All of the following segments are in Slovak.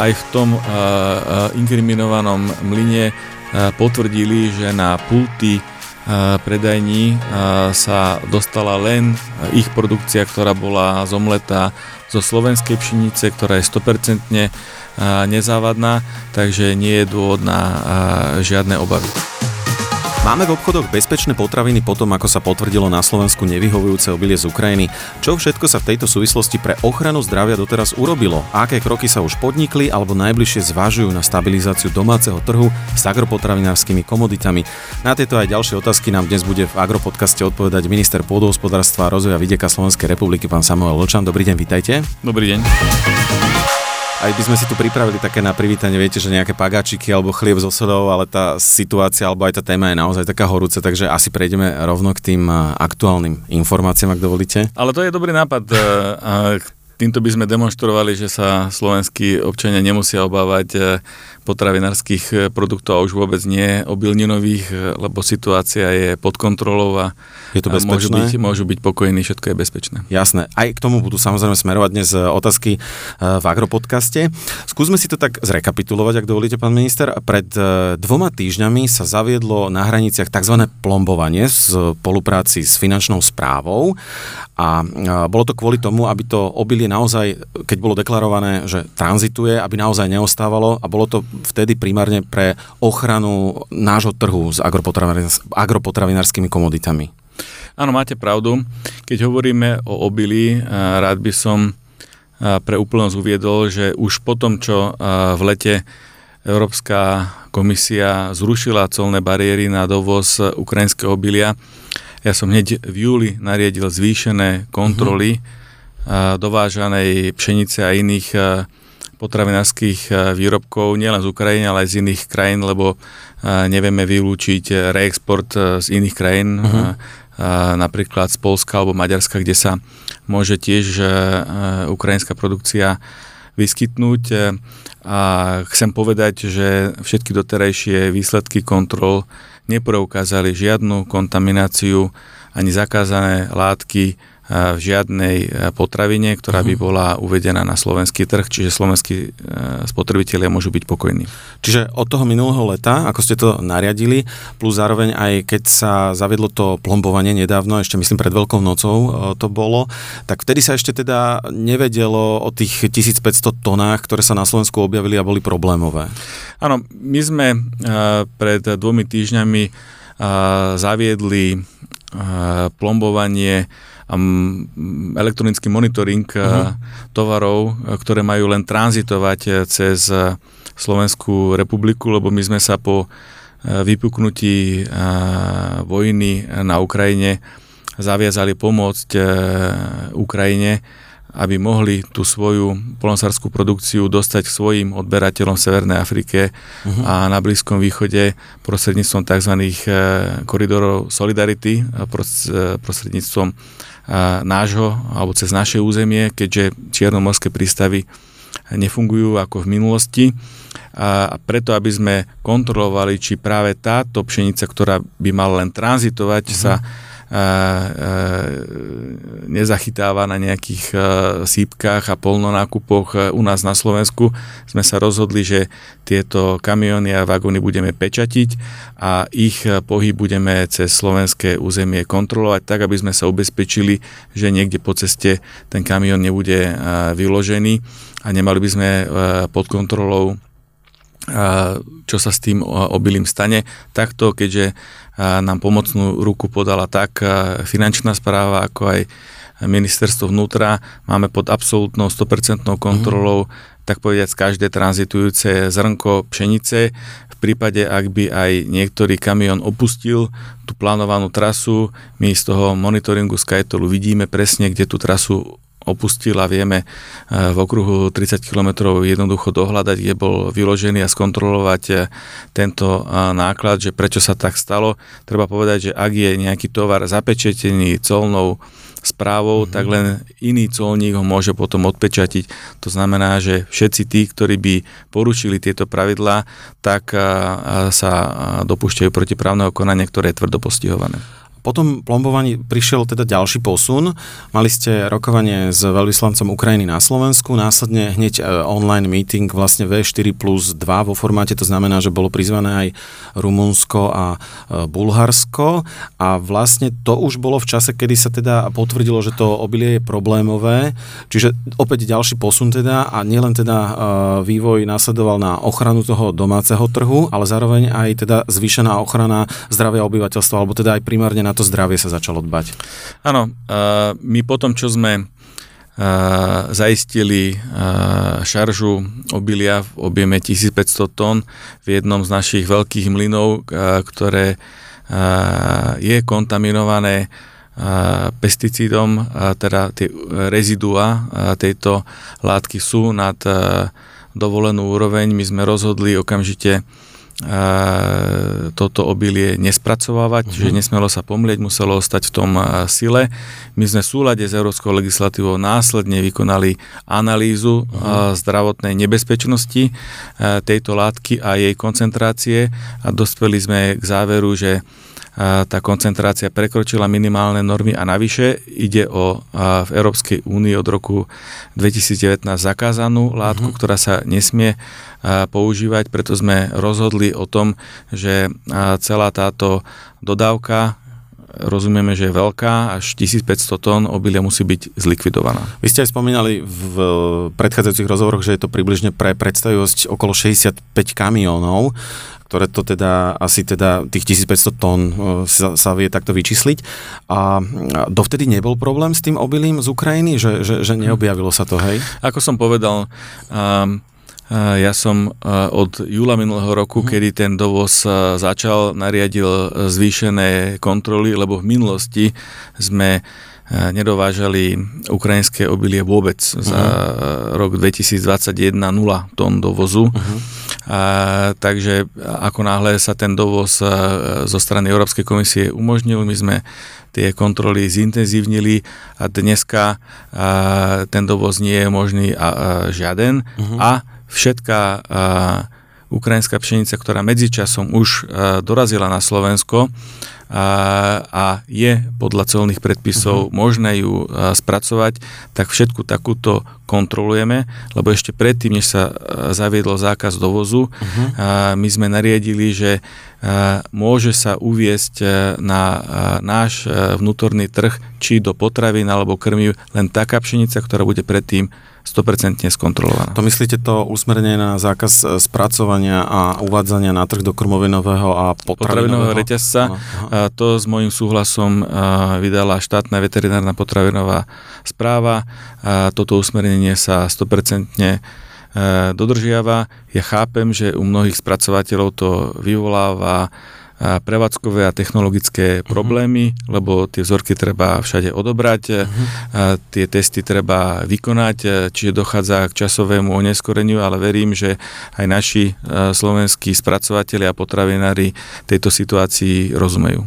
Aj v tom inkriminovanom mlyne potvrdili, že na pulty predajní sa dostala len ich produkcia, ktorá bola zomletá zo slovenskej pšenice, ktorá je 100% nezávadná, takže nie je dôvod na žiadne obavy. Máme v obchodoch bezpečné potraviny potom, ako sa potvrdilo na Slovensku nevyhovujúce obilie z Ukrajiny. Čo všetko sa v tejto súvislosti pre ochranu zdravia doteraz urobilo? Aké kroky sa už podnikli alebo najbližšie zvažujú na stabilizáciu domáceho trhu s agropotravinárskymi komoditami? Na tieto aj ďalšie otázky nám dnes bude v Agropodcaste odpovedať minister pôdohospodárstva a rozvoja vidieka Slovenskej republiky, pán Samuel Ločan. Dobrý deň, vítajte. Dobrý deň. Aj by sme si tu pripravili také na privítanie, viete, že nejaké pagáčiky alebo chlieb so solou, ale tá situácia alebo aj tá téma je naozaj taká horúca, takže asi prejdeme rovno k tým aktuálnym informáciám, ak dovolíte. Ale to je dobrý nápad. Týmto by sme demonstrovali, že sa slovenskí občania nemusia obávať potravinárskych produktov a už vôbec nie obilninových, lebo situácia je pod kontrolou a je to bezpečné? Môžu byť, môžu byť pokojní, všetko je bezpečné. Jasné. Aj k tomu budú samozrejme smerovať dnes e, otázky e, v Agropodcaste. Skúsme si to tak zrekapitulovať, ak dovolíte, pán minister. Pred e, dvoma týždňami sa zaviedlo na hraniciach tzv. plombovanie v spolupráci s finančnou správou a bolo to kvôli tomu, aby to obilie naozaj, keď bolo deklarované, že tranzituje, aby naozaj neostávalo a bolo to vtedy primárne pre ochranu nášho trhu s agropotravinárskymi komoditami. Áno, máte pravdu. Keď hovoríme o obili, rád by som pre úplnosť uviedol, že už po tom, čo v lete Európska komisia zrušila colné bariéry na dovoz ukrajinského obilia, ja som hneď v júli nariadil zvýšené kontroly uh-huh. Dovážanej pšenice a iných potravinárskych výrobkov nielen z Ukrajiny, ale aj z iných krajín, lebo nevieme vylúčiť reexport z iných krajín. Uh-huh napríklad z Polska alebo Maďarska, kde sa môže tiež e, ukrajinská produkcia vyskytnúť. E, a chcem povedať, že všetky doterajšie výsledky kontrol nepreukázali žiadnu kontamináciu ani zakázané látky v žiadnej e, potravine, ktorá by mhm. bola uvedená na slovenský trh, čiže slovenskí e, spotrebitelia môžu byť pokojní. Čiže od toho minulého leta, ako ste to nariadili, plus zároveň aj keď sa zaviedlo to plombovanie nedávno, ešte myslím pred Veľkou nocou e, to bolo, tak vtedy sa ešte teda nevedelo o tých 1500 tonách, ktoré sa na Slovensku objavili a boli problémové. Áno, my sme pred dvomi týždňami zaviedli plombovanie elektronický monitoring uh-huh. tovarov, eh, ktoré majú len tranzitovať eh, cez Slovenskú republiku, lebo my sme sa po vypuknutí vojny na Ukrajine zaviazali pomôcť Ukrajine, aby mohli tú svoju polnosárskú produkciu dostať k svojim odberateľom v Severnej Afrike uh-huh. a na Blízkom východe prostredníctvom tzv. koridorov Solidarity, prostredníctvom nášho alebo cez naše územie, keďže čiernomorské prístavy nefungujú ako v minulosti. A preto, aby sme kontrolovali, či práve táto pšenica, ktorá by mala len tranzitovať, uh-huh. sa nezachytáva na nejakých sípkach a polnonákupoch u nás na Slovensku, sme sa rozhodli, že tieto kamióny a vagóny budeme pečatiť a ich pohyb budeme cez slovenské územie kontrolovať tak, aby sme sa ubezpečili, že niekde po ceste ten kamión nebude vyložený a nemali by sme pod kontrolou čo sa s tým obilím stane. Takto, keďže nám pomocnú ruku podala tak finančná správa, ako aj ministerstvo vnútra, máme pod absolútnou 100% kontrolou mm. tak povedať každé tranzitujúce zrnko pšenice. V prípade, ak by aj niektorý kamión opustil tú plánovanú trasu, my z toho monitoringu Skytolu vidíme presne, kde tú trasu opustil a vieme v okruhu 30 km jednoducho dohľadať, kde bol vyložený a skontrolovať e, tento náklad, že prečo sa tak stalo. Treba povedať, že ak je nejaký tovar zapečetený colnou správou, mm-hmm. tak len iný colník ho môže potom odpečatiť. To znamená, že všetci tí, ktorí by porušili tieto pravidlá, tak sa dopúšťajú protiprávneho konania, ktoré je tvrdo postihované. Po tom plombovaní prišiel teda ďalší posun. Mali ste rokovanie s veľvyslancom Ukrajiny na Slovensku, následne hneď online meeting vlastne V4 plus 2 vo formáte, to znamená, že bolo prizvané aj Rumunsko a Bulharsko. A vlastne to už bolo v čase, kedy sa teda potvrdilo, že to obilie je problémové, čiže opäť ďalší posun teda a nielen teda vývoj následoval na ochranu toho domáceho trhu, ale zároveň aj teda zvýšená ochrana zdravia obyvateľstva, alebo teda aj primárne na to zdravie sa začalo dbať. Áno, my potom, čo sme zaistili šaržu obilia v objeme 1500 tón v jednom z našich veľkých mlynov, ktoré je kontaminované pesticídom, teda tie rezidua tejto látky sú nad dovolenú úroveň. My sme rozhodli okamžite toto obilie nespracovávať, uh-huh. že nesmelo sa pomlieť, muselo ostať v tom sile. My sme v súlade s európskou legislatívou následne vykonali analýzu uh-huh. zdravotnej nebezpečnosti tejto látky a jej koncentrácie a dospeli sme k záveru, že tá koncentrácia prekročila minimálne normy a navyše ide o v Európskej únii od roku 2019 zakázanú látku, uh-huh. ktorá sa nesmie používať, preto sme rozhodli o tom, že celá táto dodávka rozumieme, že je veľká, až 1500 tón obilia musí byť zlikvidovaná. Vy ste aj spomínali v predchádzajúcich rozhovoroch, že je to približne pre predstavivosť okolo 65 kamiónov ktoré to teda asi teda tých 1500 tón e, sa, sa vie takto vyčísliť. A dovtedy nebol problém s tým obilím z Ukrajiny, že, že, že neobjavilo sa to, hej? Ako som povedal, um, ja som od júla minulého roku, uh-huh. kedy ten dovoz začal, nariadil zvýšené kontroly, lebo v minulosti sme nedovážali ukrajinské obilie vôbec. Uh-huh. Za rok 2021 0 tón dovozu. Uh-huh. Takže ako náhle sa ten dovoz zo strany Európskej komisie umožnil, my sme tie kontroly zintenzívnili a dneska a, ten dovoz nie je možný a, a, žiaden uh-huh. a všetká ukrajinská pšenica, ktorá medzičasom už dorazila na Slovensko, a, a je podľa celných predpisov uh-huh. možné ju spracovať, tak všetku takúto kontrolujeme, lebo ešte predtým, než sa zaviedlo zákaz dovozu, uh-huh. my sme nariadili, že môže sa uviesť na náš vnútorný trh, či do potravín alebo krmiv, len taká pšenica, ktorá bude predtým 100% skontrolovaná. To myslíte to usmernenie na zákaz spracovania a uvádzania na trh do krmovinového a potravinového, potravinového reťazca? A to s môjim súhlasom vydala štátna veterinárna potravinová správa. Toto usmernenie sa 100% e, dodržiava. Ja chápem, že u mnohých spracovateľov to vyvoláva prevádzkové a technologické mhm. problémy, uh-huh. lebo tie vzorky treba všade odobrať, uh-huh. a tie testy treba vykonať, e, čiže dochádza k časovému oneskoreniu, ale verím, že aj naši e, slovenskí spracovateľi a potravinári tejto situácii rozumejú.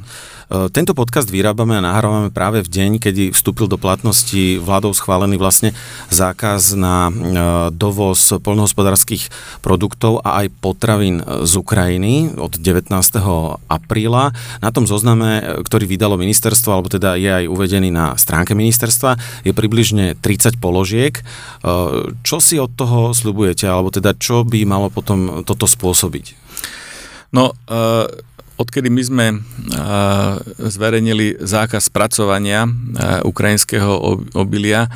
E, tento podcast vyrábame a nahrávame práve v deň, kedy vstúpil do platnosti vládou schválený vlastne zákaz na e, dovoz poľnohospodárských produktov a aj potravín z Ukrajiny od 19. apríla. Na tom zozname, ktorý vydalo ministerstvo, alebo teda je aj uvedený na stránke ministerstva, je približne 30 položiek. Čo si od toho slubujete, alebo teda čo by malo potom toto spôsobiť? No, uh odkedy my sme zverejnili zákaz spracovania ukrajinského obilia,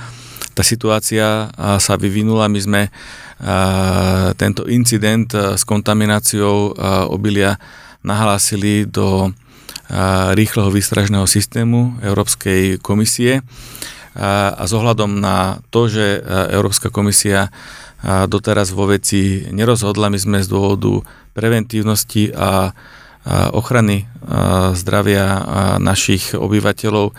tá situácia sa vyvinula. My sme tento incident s kontamináciou obilia nahlásili do rýchleho výstražného systému Európskej komisie a s ohľadom na to, že Európska komisia doteraz vo veci nerozhodla, my sme z dôvodu preventívnosti a ochrany zdravia našich obyvateľov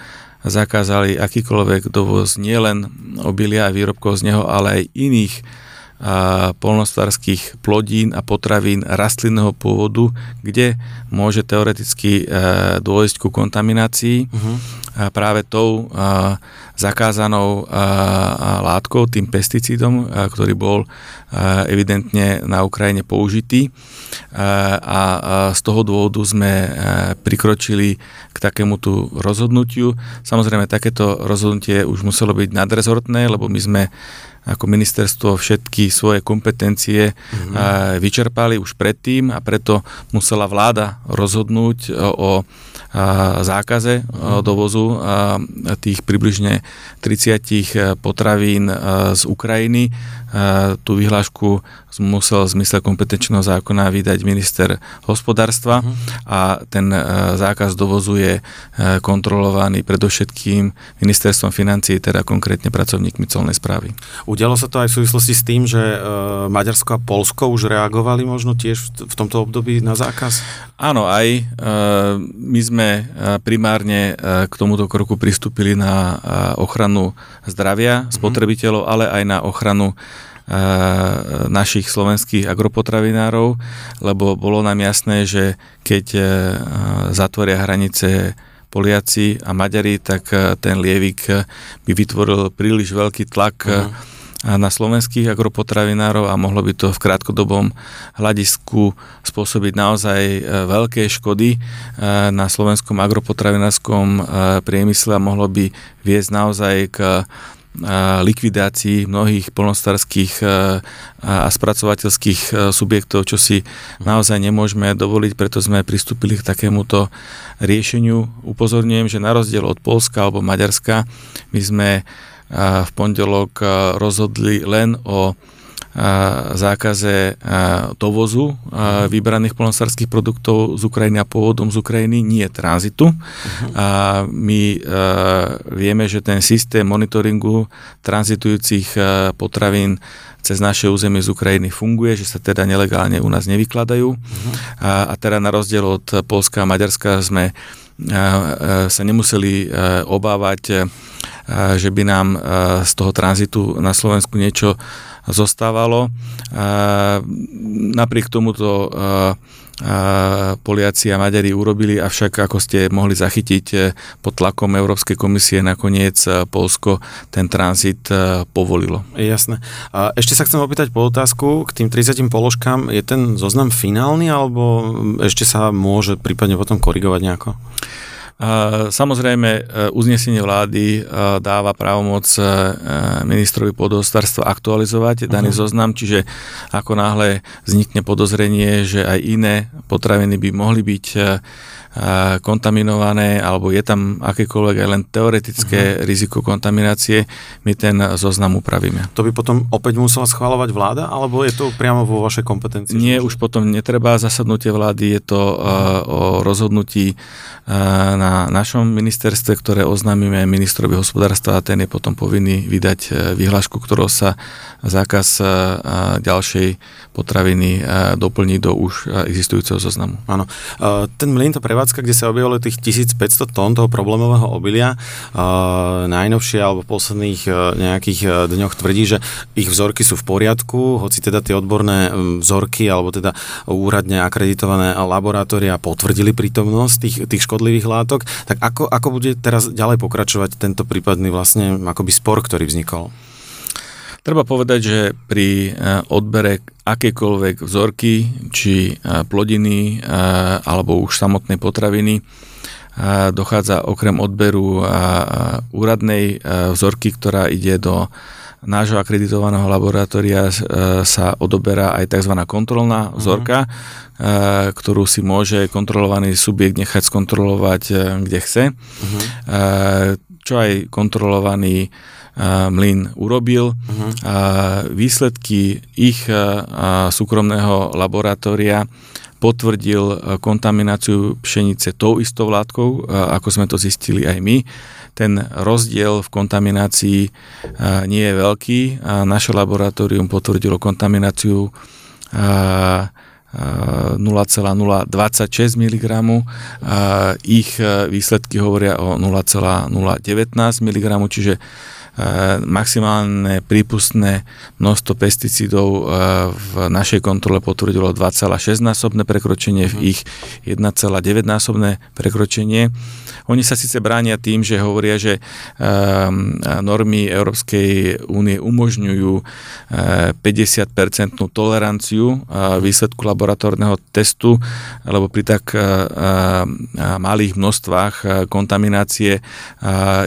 zakázali akýkoľvek dovoz nielen obilia a výrobkov z neho, ale aj iných polnospodárských plodín a potravín rastlinného pôvodu, kde môže teoreticky dôjsť ku kontaminácii uh-huh. práve tou zakázanou látkou, tým pesticídom, ktorý bol evidentne na Ukrajine použitý a z toho dôvodu sme prikročili k takému tu rozhodnutiu. Samozrejme, takéto rozhodnutie už muselo byť nadrezortné, lebo my sme ako ministerstvo všetky svoje kompetencie mm-hmm. vyčerpali už predtým a preto musela vláda rozhodnúť o zákaze mhm. dovozu tých približne 30 potravín z Ukrajiny. Tú vyhlášku musel v zmysle kompetenčného zákona vydať minister hospodárstva uh-huh. a ten e, zákaz dovozu je e, kontrolovaný predovšetkým ministerstvom financií, teda konkrétne pracovníkmi colnej správy. Udialo sa to aj v súvislosti s tým, že e, Maďarsko a Polsko už reagovali možno tiež v tomto období na zákaz? Áno, aj my sme primárne k tomuto kroku pristúpili na ochranu zdravia mhm. spotrebiteľov, ale aj na ochranu našich slovenských agropotravinárov, lebo bolo nám jasné, že keď e, zatvoria hranice Poliaci a Maďari, tak e, ten lievik e, by vytvoril príliš veľký tlak uh-huh na slovenských agropotravinárov a mohlo by to v krátkodobom hľadisku spôsobiť naozaj veľké škody na slovenskom agropotravinárskom priemysle a mohlo by viesť naozaj k likvidácii mnohých polnostatárských a spracovateľských subjektov, čo si naozaj nemôžeme dovoliť, preto sme pristúpili k takémuto riešeniu. Upozorňujem, že na rozdiel od Polska alebo Maďarska, my sme v pondelok rozhodli len o zákaze dovozu vybraných polnospodárských produktov z Ukrajiny a pôvodom z Ukrajiny, nie tranzitu. A my vieme, že ten systém monitoringu tranzitujúcich potravín cez naše územie z Ukrajiny funguje, že sa teda nelegálne u nás nevykladajú. A, a teda na rozdiel od Polska a Maďarska sme sa nemuseli obávať, že by nám z toho tranzitu na Slovensku niečo zostávalo. Napriek tomuto Poliaci a Maďari urobili, avšak ako ste mohli zachytiť e, pod tlakom Európskej komisie nakoniec e, Polsko ten tranzit e, povolilo. Jasné. Ešte sa chcem opýtať po otázku, k tým 30 položkám, je ten zoznam finálny alebo ešte sa môže prípadne potom korigovať nejako? Samozrejme, e, uznesenie vlády e, dáva právomoc e, ministrovi podostárstva aktualizovať daný uh-huh. zoznam, čiže ako náhle vznikne podozrenie, že aj iné potraviny by mohli byť kontaminované, alebo je tam akékoľvek aj len teoretické uh-huh. riziko kontaminácie, my ten zoznam upravíme. To by potom opäť musela schváľovať vláda, alebo je to priamo vo vašej kompetencii? Nie, už potom netreba zasadnutie vlády, je to uh, o rozhodnutí uh, na našom ministerstve, ktoré oznámime ministrovi hospodárstva a ten je potom povinný vydať uh, vyhlášku, ktorou sa zákaz uh, ďalšej potraviny doplní do už existujúceho zoznamu. Áno. Ten mlyn, to prevádzka, kde sa objavilo tých 1500 tón toho problémového obilia, najnovšie alebo posledných nejakých dňoch tvrdí, že ich vzorky sú v poriadku, hoci teda tie odborné vzorky alebo teda úradne akreditované laboratória potvrdili prítomnosť tých, tých škodlivých látok, tak ako, ako bude teraz ďalej pokračovať tento prípadný vlastne akoby spor, ktorý vznikol? Treba povedať, že pri e, odbere akékoľvek vzorky, či e, plodiny, e, alebo už samotnej potraviny, dochádza okrem odberu úradnej vzorky, ktorá ide do nášho akreditovaného laboratória sa odoberá aj tzv. kontrolná mhm. vzorka, uh-huh. ktorú si môže kontrolovaný subjekt nechať skontrolovať, kde chce. Uh-huh. Čo aj kontrolovaný mlyn urobil. Uh-huh. Výsledky ich súkromného laboratória potvrdil kontamináciu pšenice tou istou látkou, ako sme to zistili aj my. Ten rozdiel v kontaminácii nie je veľký. Naše laboratórium potvrdilo kontamináciu 0,026 mg. Ich výsledky hovoria o 0,019 mg, čiže maximálne prípustné množstvo pesticídov v našej kontrole potvrdilo 2,6 násobné prekročenie, v ich 1,9 násobné prekročenie. Oni sa síce bránia tým, že hovoria, že normy Európskej únie umožňujú 50-percentnú toleranciu výsledku laboratórneho testu, lebo pri tak malých množstvách kontaminácie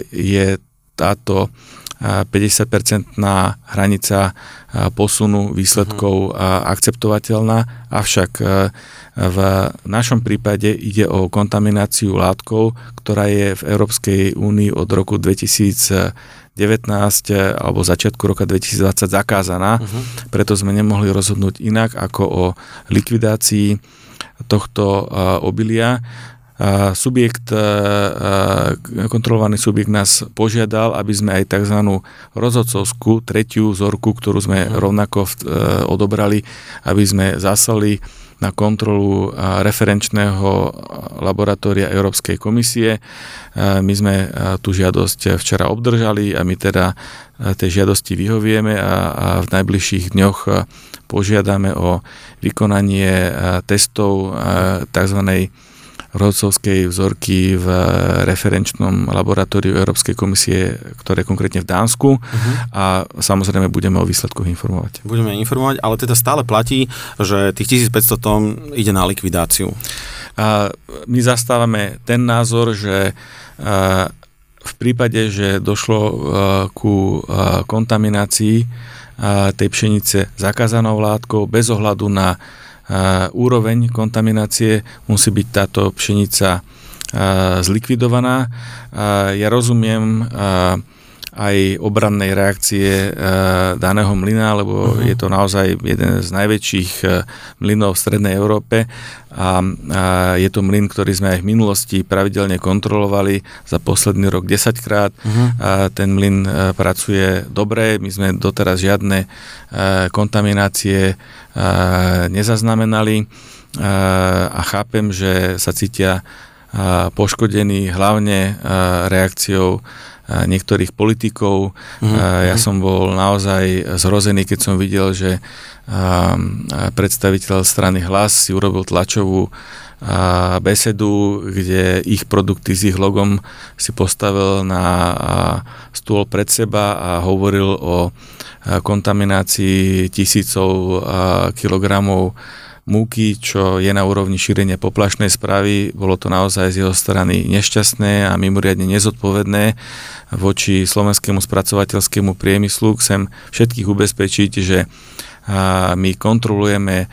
je táto 50-percentná hranica posunu výsledkov uh-huh. akceptovateľná, avšak v našom prípade ide o kontamináciu látkov, ktorá je v Európskej únii od roku 2019 alebo začiatku roka 2020 zakázaná, uh-huh. preto sme nemohli rozhodnúť inak ako o likvidácii tohto obilia subjekt, kontrolovaný subjekt nás požiadal, aby sme aj tzv. rozhodcovskú tretiu vzorku, ktorú sme uh-huh. rovnako e, odobrali, aby sme zaslali na kontrolu referenčného laboratória Európskej komisie. My sme tú žiadosť včera obdržali a my teda tej žiadosti vyhovieme a, v najbližších dňoch požiadame o vykonanie testov tzv rodcovskej vzorky v referenčnom laboratóriu Európskej komisie, ktoré je konkrétne v Dánsku uh-huh. a samozrejme budeme o výsledkoch informovať. Budeme informovať, ale teda stále platí, že tých 1500 tón ide na likvidáciu. A my zastávame ten názor, že v prípade, že došlo ku kontaminácii tej pšenice zakázanou látkou bez ohľadu na úroveň kontaminácie musí byť táto pšenica zlikvidovaná. Ja rozumiem aj obrannej reakcie e, daného mlyna, lebo uh-huh. je to naozaj jeden z najväčších e, mlynov v Strednej Európe a, je to mlyn, ktorý sme aj v minulosti pravidelne kontrolovali za posledný rok 10 krát. Uh-huh. ten mlyn e, pracuje dobre, my sme doteraz žiadne kontaminácie nezaznamenali a chápem, že sa cítia poškodení hlavne reakciou niektorých politikov. Mm-hmm. Ja som bol naozaj zhrozený, keď som videl, že predstaviteľ strany Hlas si urobil tlačovú besedu, kde ich produkty s ich logom si postavil na stôl pred seba a hovoril o kontaminácii tisícov kilogramov múky, čo je na úrovni šírenia poplašnej správy. Bolo to naozaj z jeho strany nešťastné a mimoriadne nezodpovedné voči slovenskému spracovateľskému priemyslu. Chcem všetkých ubezpečiť, že my kontrolujeme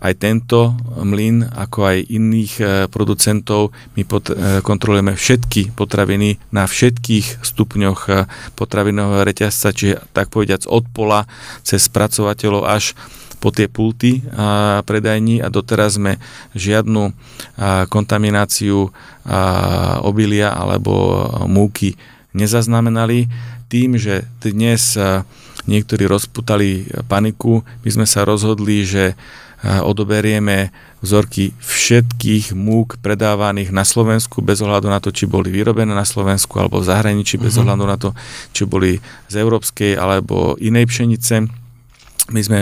aj tento mlyn, ako aj iných e, producentov. My pot- e, kontrolujeme všetky potraviny na všetkých stupňoch e, potravinového reťazca, čiže tak povediac od pola cez spracovateľov až po tie pulty a predajní a doteraz sme žiadnu a, kontamináciu a, obilia alebo múky nezaznamenali. Tým, že dnes a, niektorí rozputali paniku, my sme sa rozhodli, že odoberieme vzorky všetkých múk predávaných na Slovensku bez ohľadu na to, či boli vyrobené na Slovensku alebo v zahraničí, bez uh-huh. ohľadu na to, či boli z európskej alebo inej pšenice my sme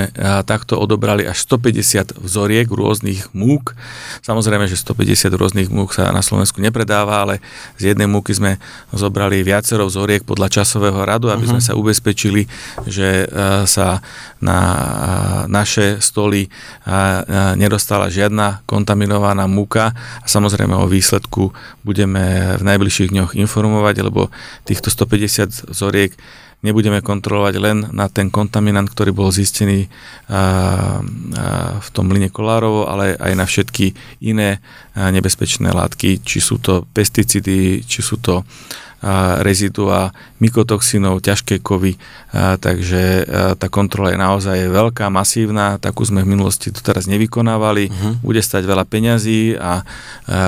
takto odobrali až 150 vzoriek rôznych múk. Samozrejme, že 150 rôznych múk sa na Slovensku nepredáva, ale z jednej múky sme zobrali viacero vzoriek podľa časového radu, aby uh-huh. sme mhm. sa ubezpečili, že sa na naše stoly nedostala žiadna kontaminovaná múka a samozrejme o výsledku budeme v najbližších dňoch informovať, lebo týchto 150 vzoriek nebudeme kontrolovať len na ten kontaminant, ktorý bol zistený v tom mline Kolárovo, ale aj na všetky iné nebezpečné látky, či sú to pesticídy, či sú to rezidua mykotoxinov, ťažké kovy, takže tá kontrola je naozaj veľká, masívna, takú sme v minulosti to teraz nevykonávali, uh-huh. bude stať veľa peňazí a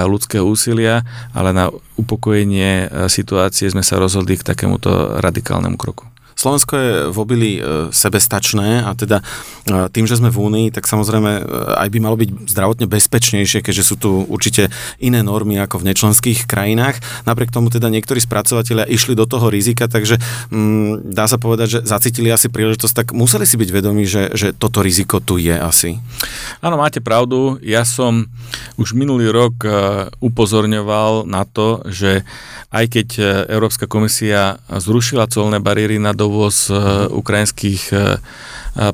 ľudského úsilia, ale na upokojenie situácie sme sa rozhodli k takémuto radikálnemu kroku. Slovensko je v obili sebestačné a teda tým, že sme v Únii, tak samozrejme aj by malo byť zdravotne bezpečnejšie, keďže sú tu určite iné normy ako v nečlenských krajinách. Napriek tomu teda niektorí spracovateľia išli do toho rizika, takže mm, dá sa povedať, že zacítili asi príležitosť, tak museli si byť vedomí, že, že toto riziko tu je asi. Áno, máte pravdu. Ja som už minulý rok upozorňoval na to, že aj keď e, Európska komisia zrušila colné bariéry na dovoz e, ukrajinských e,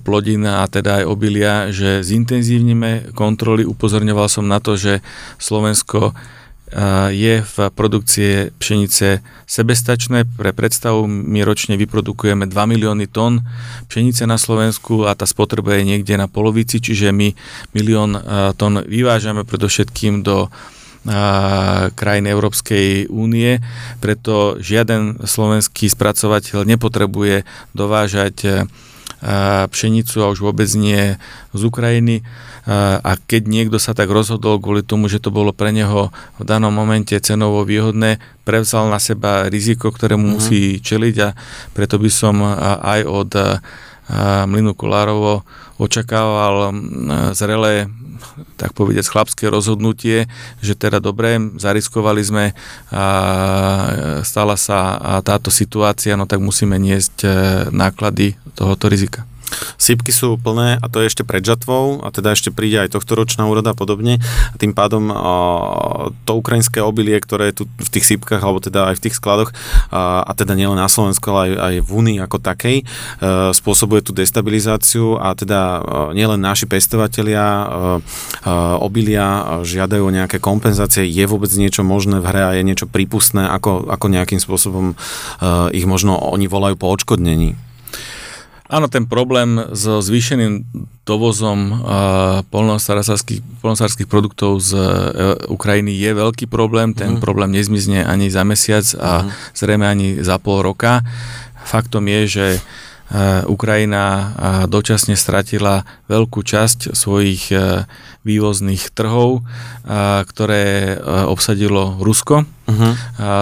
plodín a teda aj obilia, že zintenzívnime kontroly. Upozorňoval som na to, že Slovensko je v produkcie pšenice sebestačné. Pre predstavu my ročne vyprodukujeme 2 milióny tón pšenice na Slovensku a tá spotreba je niekde na polovici, čiže my milión tón vyvážame predovšetkým do krajín Európskej únie, preto žiaden slovenský spracovateľ nepotrebuje dovážať e, pšenicu a už vôbec nie z Ukrajiny. A keď niekto sa tak rozhodol kvôli tomu, že to bolo pre neho v danom momente cenovo výhodné, prevzal na seba riziko, ktorému uh-huh. musí čeliť a preto by som aj od Mlinu Kolárovo očakával zrelé tak povedať, chlapské rozhodnutie, že teda dobre, zariskovali sme a stala sa táto situácia, no tak musíme niesť e, náklady tohoto rizika. Sypky sú plné a to je ešte pred žatvou a teda ešte príde aj tohto ročná úroda a podobne. A tým pádom a, to ukrajinské obilie, ktoré je tu v tých sypkách alebo teda aj v tých skladoch a, a teda nielen na Slovensku, ale aj, aj v Unii ako takej, e, spôsobuje tú destabilizáciu a teda a, nielen naši pestovatelia a, a, obilia žiadajú o nejaké kompenzácie. Je vôbec niečo možné v hre a je niečo prípustné, ako, ako nejakým spôsobom a, ich možno oni volajú po odškodnení? Áno, ten problém so zvýšeným dovozom uh, polnohospodárských produktov z uh, Ukrajiny je veľký problém. Ten uh-huh. problém nezmizne ani za mesiac a uh-huh. zrejme ani za pol roka. Faktom je, že Ukrajina dočasne stratila veľkú časť svojich vývozných trhov, ktoré obsadilo Rusko. Uh-huh.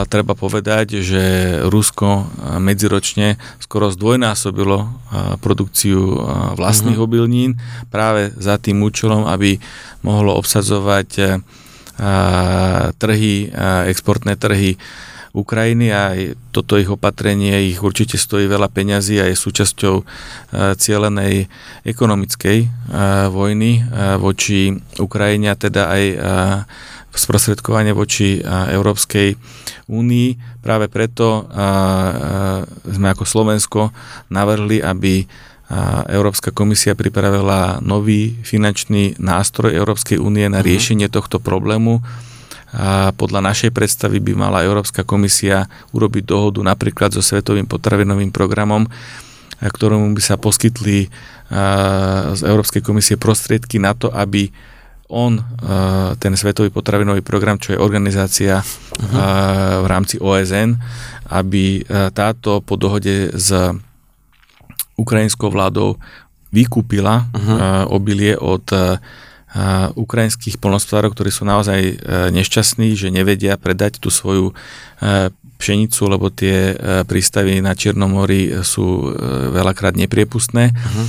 Treba povedať, že Rusko medziročne skoro zdvojnásobilo produkciu vlastných uh-huh. obilnín práve za tým účelom, aby mohlo obsadzovať trhy, exportné trhy Ukrajiny a toto ich opatrenie ich určite stojí veľa peňazí a je súčasťou e, cielenej ekonomickej e, vojny e, voči Ukrajine a teda aj sprostredkovanie voči Európskej únii. Práve preto sme ako Slovensko navrhli, aby Európska komisia pripravila nový finančný nástroj Európskej únie na mhm. riešenie tohto problému a podľa našej predstavy by mala Európska komisia urobiť dohodu napríklad so Svetovým potravinovým programom, ktorému by sa poskytli z Európskej komisie prostriedky na to, aby on, ten Svetový potravinový program, čo je organizácia uh-huh. v rámci OSN, aby táto po dohode s ukrajinskou vládou vykúpila uh-huh. obilie od ukrajinských polnospodárov, ktorí sú naozaj e, nešťastní, že nevedia predať tú svoju e, pšenicu, lebo tie e, prístavy na Čiernom mori sú veľakrát nepriepustné. Uh-huh.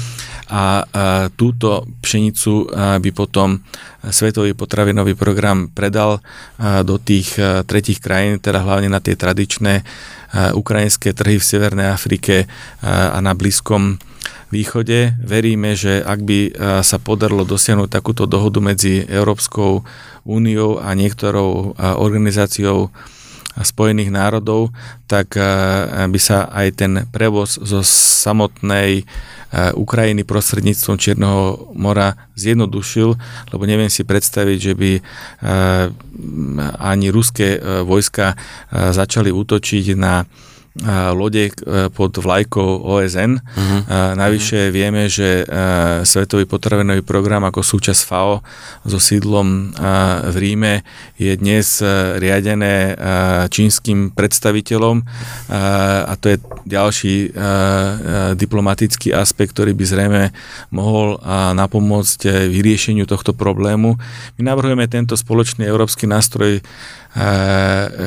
A túto pšenicu by potom Svetový potravinový program predal do tých tretich krajín, teda hlavne na tie tradičné ukrajinské trhy v Severnej Afrike a na Blízkom východe. Veríme, že ak by e, sa podarilo dosiahnuť takúto dohodu medzi Európskou úniou a niektorou e, organizáciou Spojených národov, tak e, by sa aj ten prevoz zo samotnej Ukrajiny prostredníctvom Čierneho mora zjednodušil, lebo neviem si predstaviť, že by ani ruské vojska začali útočiť na lode e, pod vlajkou OSN. Uh-huh. Mhm. Navyše uh-huh. vieme, že e, Svetový potravinový program ako súčasť FAO so sídlom v Ríme je dnes e, riadené čínskym predstaviteľom a to je ďalší diplomatický aspekt, ktorý by zrejme mohol napomôcť vyriešeniu tohto problému. My navrhujeme tento spoločný európsky nástroj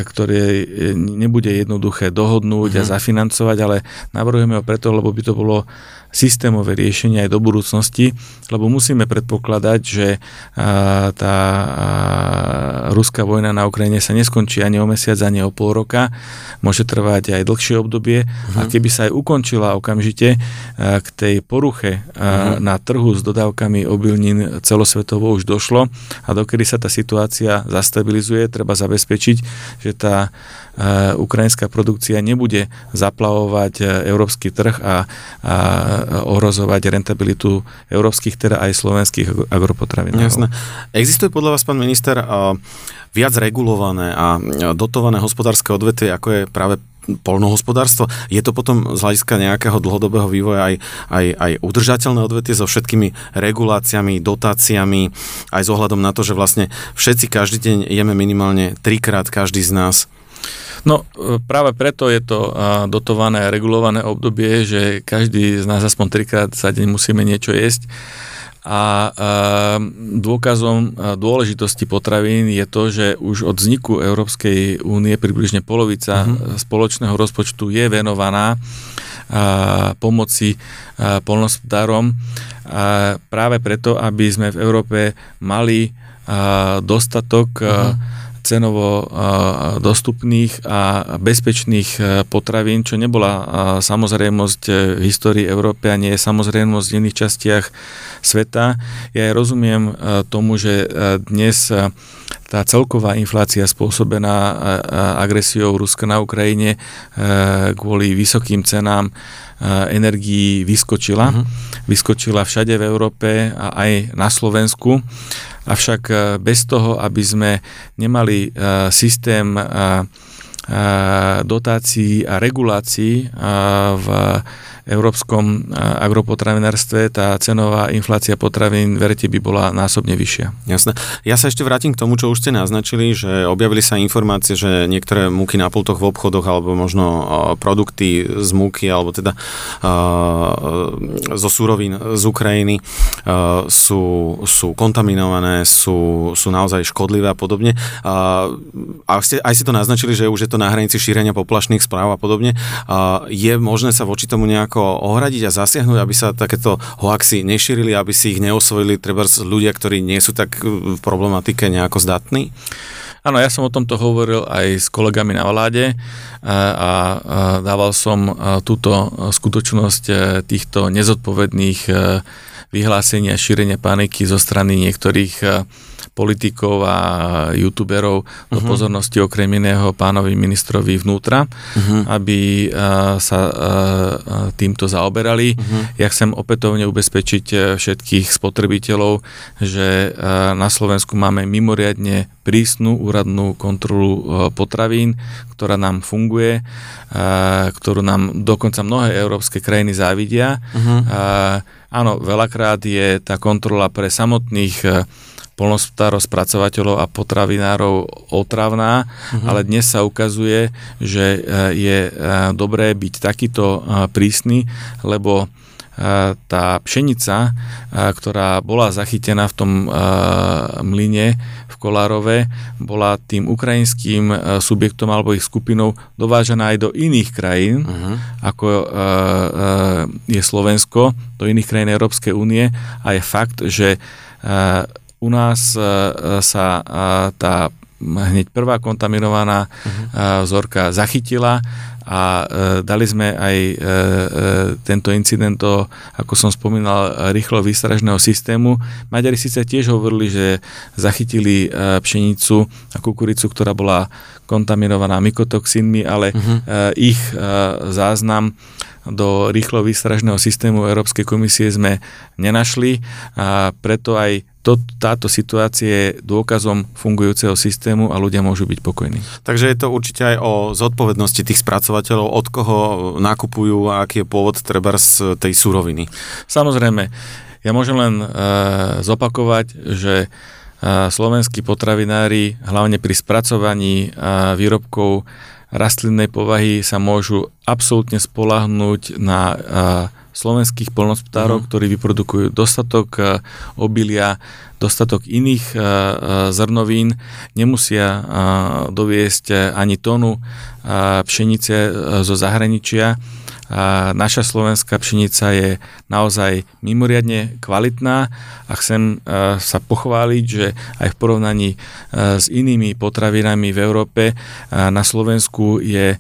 ktoré nebude jednoduché dohodnúť mm-hmm. a mhm. zafinancovať, ale navrhujeme ho preto, lebo by to bolo systémové riešenie aj do budúcnosti, lebo musíme predpokladať, že tá ruská vojna na Ukrajine sa neskončí ani o mesiac, ani o pol roka, môže trvať aj dlhšie obdobie uh-huh. a mhm. keby sa aj ukončila okamžite k tej poruche uh-huh. na trhu s dodávkami obilnín celosvetovo už došlo a dokedy sa tá situácia zastabilizuje, treba zabezpečiť, že tá ukrajinská produkcia nebude zaplavovať európsky trh a, a ohrozovať rentabilitu európskych, teda aj slovenských agropotravín. Jasné. Existuje podľa vás, pán minister, viac regulované a dotované hospodárske odvetvie, ako je práve polnohospodárstvo. Je to potom z hľadiska nejakého dlhodobého vývoja aj, aj, aj udržateľné odvetie so všetkými reguláciami, dotáciami, aj s ohľadom na to, že vlastne všetci každý deň jeme minimálne trikrát každý z nás No e, práve preto je to dotované a regulované obdobie, že každý z nás aspoň trikrát za deň musíme niečo jesť. A dôkazom dôležitosti potravín je to, že už od vzniku Európskej únie približne polovica uh-huh. spoločného rozpočtu je venovaná pomoci polnospodárom práve preto, aby sme v Európe mali dostatok uh-huh cenovo dostupných a bezpečných e, potravín, čo nebola samozrejmosť e, v histórii Európy a nie je samozrejmosť v iných častiach sveta. Ja aj rozumiem e, tomu, že dnes tá celková inflácia spôsobená agresiou Ruska na Ukrajine kvôli vysokým cenám energií vyskočila. Uh-huh. Vyskočila všade v Európe a aj na Slovensku. Avšak e, bez toho, aby sme nemali e, systém e, dotácií a regulácií v európskom agropotravinárstve tá cenová inflácia potravín, verite, by bola násobne vyššia. Jasné. Ja sa ešte vrátim k tomu, čo už ste naznačili, že objavili sa informácie, že niektoré múky na pultoch v obchodoch alebo možno produkty z múky alebo teda zo súrovín z Ukrajiny sú, sú kontaminované, sú, sú naozaj škodlivé a podobne. A ste, aj si to naznačili, že už je to na hranici šírenia poplašných správ a podobne. Je možné sa voči tomu nejako nejako ohradiť a zasiahnuť, aby sa takéto hoaxy nešírili, aby si ich neosvojili treba ľudia, ktorí nie sú tak v problematike nejako zdatní? Áno, ja som o tomto hovoril aj s kolegami na vláde a, dával som túto skutočnosť e, týchto nezodpovedných e, vyhlásení a šírenia paniky zo strany niektorých e, politikov a youtuberov uh-huh. do mhm. pozornosti okrem iného pánovi ministrovi vnútra, uh-huh. aby sa týmto zaoberali. Uh-huh. Ja chcem opätovne ubezpečiť e, všetkých spotrebiteľov, že na Slovensku máme mimoriadne prísnu úradnú kontrolu e, potravín, ktorá nám funguje, ktorú nám dokonca mnohé európske krajiny závidia. Uh-huh. Áno, veľakrát je tá kontrola pre samotných e, polnospodárov, spracovateľov a potravinárov otravná, uh-huh. ale dnes sa ukazuje, že e, je e, dobré byť takýto e, prísny, lebo tá pšenica, ktorá bola zachytená v tom mlyne v Kolárove, bola tým ukrajinským subjektom alebo ich skupinou dovážaná aj do iných krajín, uh-huh. ako je Slovensko, do iných krajín Európskej únie a je fakt, že u nás e, e, sa e, tá hneď prvá kontaminovaná uh-huh. vzorka zachytila a dali sme aj tento incident do, ako som spomínal, rýchlo výstražného systému. Maďari síce tiež hovorili, že zachytili pšenicu a kukuricu, ktorá bola kontaminovaná mykotoxínmi, ale uh-huh. ich záznam do rýchlo výstražného systému Európskej komisie sme nenašli a preto aj to, táto situácia je dôkazom fungujúceho systému a ľudia môžu byť pokojní. Takže je to určite aj o zodpovednosti tých spracovateľov, od koho nakupujú a aký je pôvod treba z tej suroviny. Samozrejme, ja môžem len e, zopakovať, že e, slovenskí potravinári, hlavne pri spracovaní e, výrobkov rastlinnej povahy sa môžu absolútne spolahnúť na e, slovenských polnospodárov, uh-huh. ktorí vyprodukujú dostatok obilia, dostatok iných zrnovín, nemusia doviesť ani tonu pšenice zo zahraničia a naša slovenská pšenica je naozaj mimoriadne kvalitná a chcem e, sa pochváliť, že aj v porovnaní e, s inými potravinami v Európe e, na Slovensku je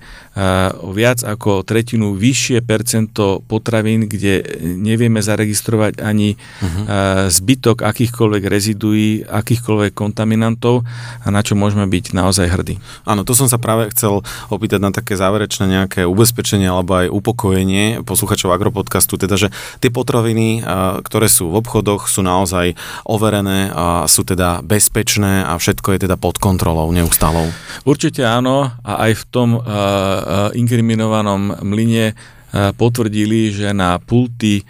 o viac ako tretinu vyššie percento potravín, kde nevieme zaregistrovať ani uh-huh. zbytok akýchkoľvek reziduí, akýchkoľvek kontaminantov a na čo môžeme byť naozaj hrdí. Áno, to som sa práve chcel opýtať na také záverečné nejaké ubezpečenie alebo aj upokojenie posluchačov Agropodcastu, teda, že tie potraviny, ktoré sú v obchodoch, sú naozaj overené a sú teda bezpečné a všetko je teda pod kontrolou neustálou. Určite áno a aj v tom inkriminovanom mlyne potvrdili, že na pulty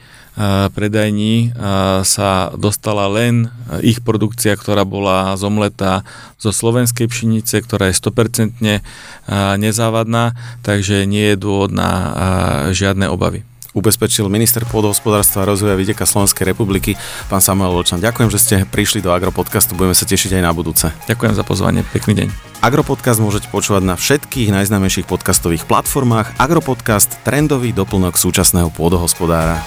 predajní sa dostala len ich produkcia, ktorá bola zomletá zo slovenskej pšenice, ktorá je 100% nezávadná, takže nie je dôvod na žiadne obavy ubezpečil minister pôdohospodárstva a rozvoja vidieka Slovenskej republiky, pán Samuel Volčan. Ďakujem, že ste prišli do Agropodcastu, budeme sa tešiť aj na budúce. Ďakujem za pozvanie, pekný deň. Agropodcast môžete počúvať na všetkých najznámejších podcastových platformách. Agropodcast, trendový doplnok súčasného pôdohospodára.